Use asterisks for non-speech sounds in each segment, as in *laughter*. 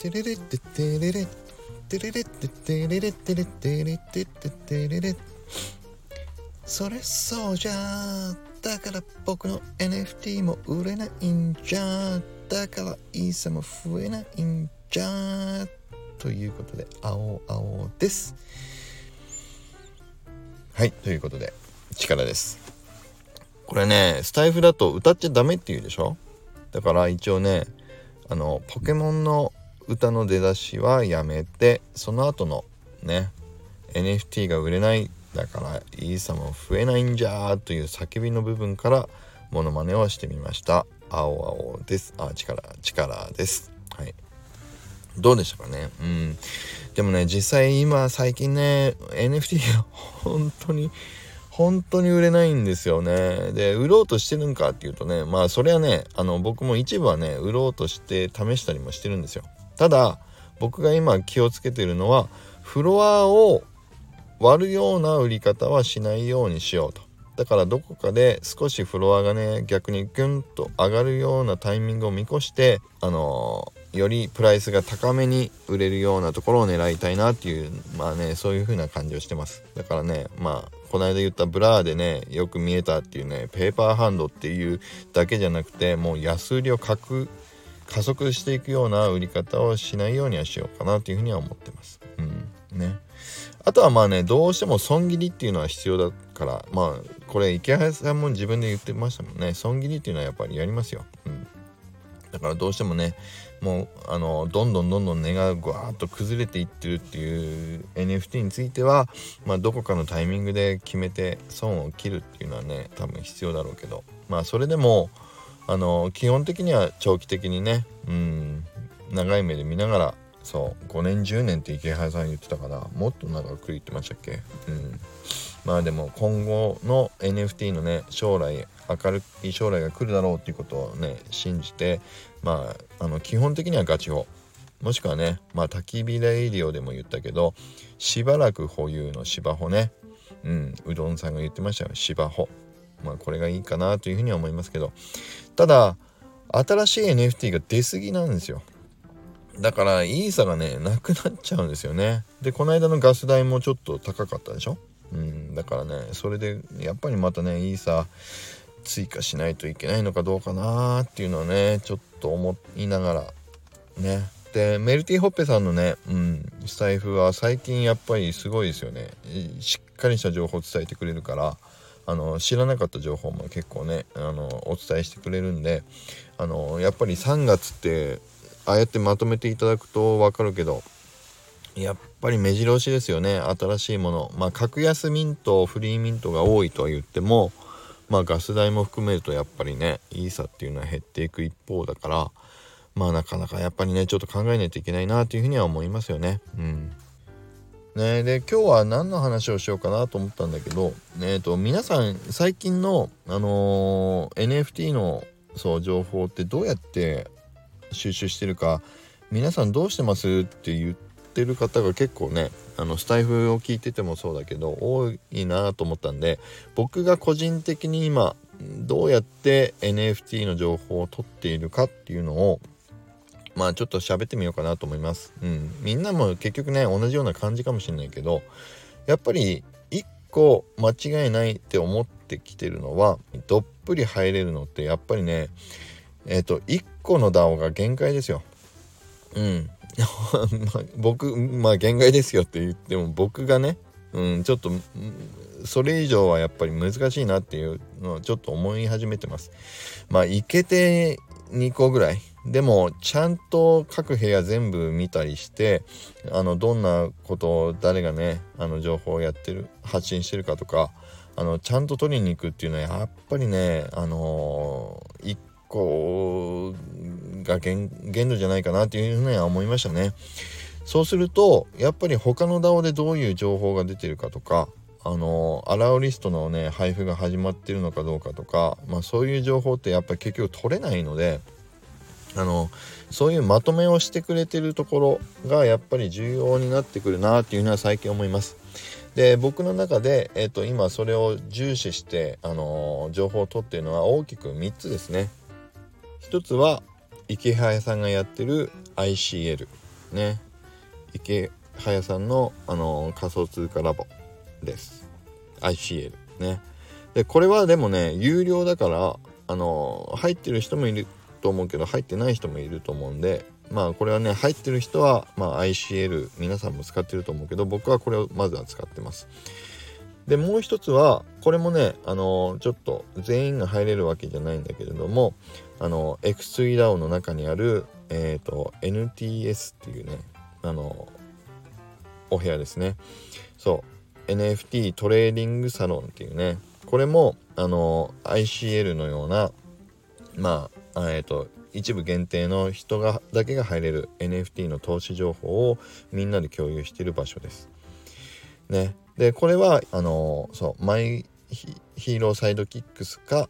テレレッテテレレテレレッテテレレテレテレテテテレレそれそうじゃだから僕の NFT も売れないんじゃ。だからイーサも増えないんじゃ。ということで青青です。はいということで力です。これねスタイフだと歌っちゃダメって言うでしょ？だから一応ねあのポケモンの歌の出だしはやめてその後のね NFT が売れないだからイーサも増えないんじゃーという叫びの部分からモノマネをしてみました。青青です。あ力力です。はい。どうでしたかね。うん。でもね実際今最近ね NFT が本当に本当に売れないんですよね。で売ろうとしてるんかっていうとねまあそれはねあの僕も一部はね売ろうとして試したりもしてるんですよ。ただ僕が今気をつけてるのはフロアを割るような売り方はしないようにしようと。だからどこかで少しフロアがね逆にギュンと上がるようなタイミングを見越してあのー、よりプライスが高めに売れるようなところを狙いたいなっていうまあねそういう風な感じをしてます。だからねまあこの間言った Blur でねよく見えたっていうね paper hand っていうだけじゃなくてもう安売りを加速していくような売り方をしないようにはしようかなというふうには思ってます。うん。ね。あとはまあねどうしても損切りっていうのは必要だからまあこれ池原さんも自分で言ってましたもんね。損切りっていうのはやっぱりやりますよ、うん、だからどうしてもねもうあのどんどんどんどん値がぐわーっと崩れていってるっていう NFT については、まあ、どこかのタイミングで決めて損を切るっていうのはね多分必要だろうけど。まあそれでもあの基本的には長期的にねうん長い目で見ながらそう5年10年って池原さん言ってたからもっと長く言ってましたっけ？うん。まあでも今後の NFT のね将来明るい将来が来るだろうっていうことをね信じてまああの基本的にはガチ法もしくはねまあ焚き火レイディオでも言ったけどしばらく保有の芝穂ね。うんうどんさんが言ってましたよ。芝穂まあこれがいいかなというふうには思いますけど。ただ新しい NFT が出過ぎなんですよ。だからイーサがねなくなっちゃうんですよね。でこの間のガス代もちょっと高かったでしょ？うんだからねそれでやっぱりまたねイーサ追加しないといけないのかどうかなっていうのはねちょっと思いながらね。でメルティホッペさんのね、うん、スタイフは最近やっぱりすごいですよね。しっかりした情報を伝えてくれるから。あの知らなかった情報も結構ねあのお伝えしてくれるんであのやっぱり3月ってああやってまとめていただくと分かるけどやっぱり目白押しですよね新しいもの。まあ格安ミントフリーミントが多いとは言ってもまあガス代も含めるとやっぱりねイーサっていうのは減っていく一方だからまあなかなかやっぱりねちょっと考えないといけないなというふうには思いますよね。うん。ね。で今日は何の話をしようかなと思ったんだけど、ね、えっと皆さん最近のあのー、NFT のそう情報ってどうやって収集してるか皆さんどうしてますって言ってる方が結構ねあのスタイフを聞いててもそうだけど多いなと思ったんで僕が個人的に今どうやって NFT の情報を取っているかっていうのをまあちょっと喋ってみようかなと思います。うん、みんなも結局ね同じような感じかもしれないけどやっぱり1個間違いないって思ってきてるのはどっぷり入れるのってやっぱりねえっ、ー、と1個の DAO が限界ですよ。うん。ま *laughs* 僕まあ限界ですよって言っても僕がね、うん、ちょっとそれ以上はやっぱり難しいなっていうのをちょっと思い始めてます。まあいけて2個ぐらいでもちゃんと各部屋全部見たりしてあのどんなことを誰がねあの情報をやってる発信してるかとかあのちゃんと取りに行くっていうのはやっぱりねあのー、1個が限度じゃないかなっていうふうには思いましたね。そうするとやっぱり他の DAO でどういう情報が出てるかとかあのアラウリストのね配布が始まってるのかどうかとか、まあ、そういう情報ってやっぱり結局取れないのであのそういうまとめをしてくれてるところがやっぱり重要になってくるなっていうのは最近思います。で僕の中で、えーと、今それを重視して、あの情報を取っているのは大きく3つですね。一つは池原さんがやってる ICL ね。池早さんの、あの仮想通貨ラボです。ICL ね。でこれはでもね有料だからあの入ってる人もいると思うけど入ってない人もいると思うんでまあこれはね入ってる人は、まあ、ICL 皆さんも使ってると思うけど僕はこれをまずは使ってます。でもう一つはこれもねあのちょっと全員が入れるわけじゃないんだけれどもあの X3DAO の中にあるえっ、ー、と NTS っていうねあのお部屋ですね。そう。NFT トレーディングサロンっていうね。これもあの ICL のようなまあえっ、と一部限定の人がだけが入れる NFT の投資情報をみんなで共有している場所です。ね、でこれはあのそうマイヒーローサイドキックスか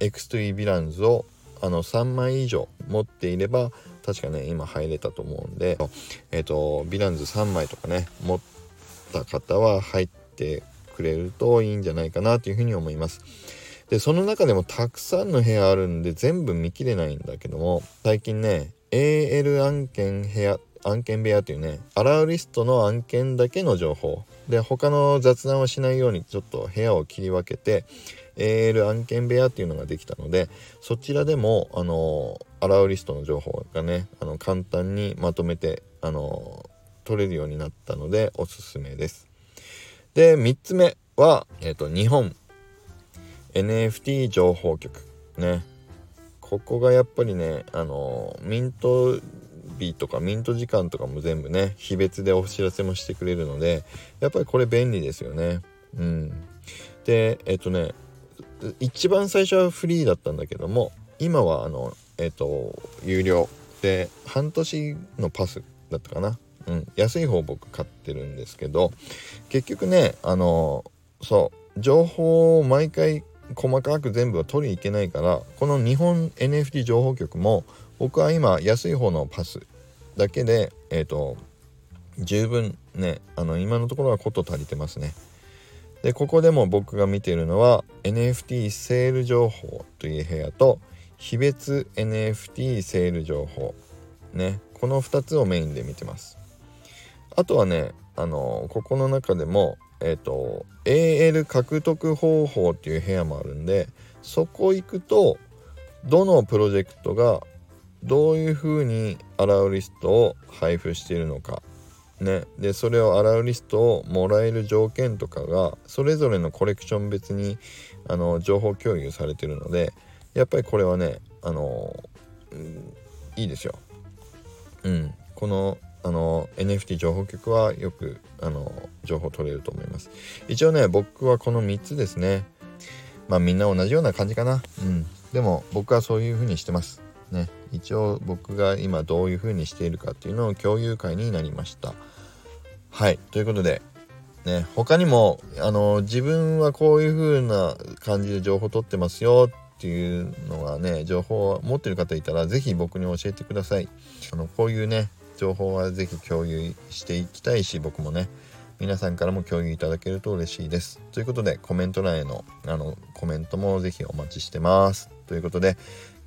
X2E ヴィランズをあの3枚以上持っていれば確かね今入れたと思うんでえっ、とヴィランズ3枚とかね持った方は入ってくれるといいんじゃないかなというふうに思います。でその中でもたくさんの部屋あるんで全部見切れないんだけども最近ね AL 案件部屋案件部屋というねアラーリストの案件だけの情報。で他の雑談をしないようにちょっと部屋を切り分けて AL 案件部屋っていうのができたのでそちらでもあのアラーリストの情報がねあの簡単にまとめてあの取れるようになったのでおすすめです。で3つ目は、えーと日本。NFT 情報局ね。ここがやっぱりねあのミント日とかミント時間とかも全部ね日別でお知らせもしてくれるのでやっぱりこれ便利ですよね。うん。でえっとね一番最初はフリーだったんだけども今はあのえっと有料。で半年のパスだったかな。うん。安い方僕買ってるんですけど結局ねあのそう情報を毎回細かく全部は取りに行けないからこの日本 NFT 情報局も僕は今安い方のパスだけでえっ、ー、と十分ねあの今のところはこと足りてますね。でここでも僕が見ているのは NFT セール情報という部屋と非別 NFT セール情報ねこの2つをメインで見てます。あとはねあのここの中でもえっ、と AL 獲得方法っていう部屋もあるんでそこ行くとどのプロジェクトがどういうふうにアラウリストを配布しているのかねでそれをアラウリストをもらえる条件とかがそれぞれのコレクション別にあの情報共有されてるのでやっぱりこれはねあの、うん、いいですよ。うん、このあの NFT 情報局はよくあの情報取れると思います。一応ね僕はこの3つですね。まあみんな同じような感じかな。うん。でも僕はそういう風にしてます。ね。一応僕が今どういう風にしているかっていうのを共有会になりました。はい。ということでね。他にもあの自分はこういう風な感じで情報取ってますよっていうのがね情報を持ってる方いたら是非僕に教えてください。あのこういうね情報は是非共有していきたいし僕もね皆さんからも共有いただけると嬉しいです。ということでコメント欄へのあのコメントも是非お待ちしてます。ということで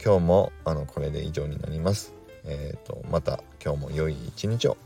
今日もあのこれで以上になります。えっ、ー、とまた今日も良い一日を。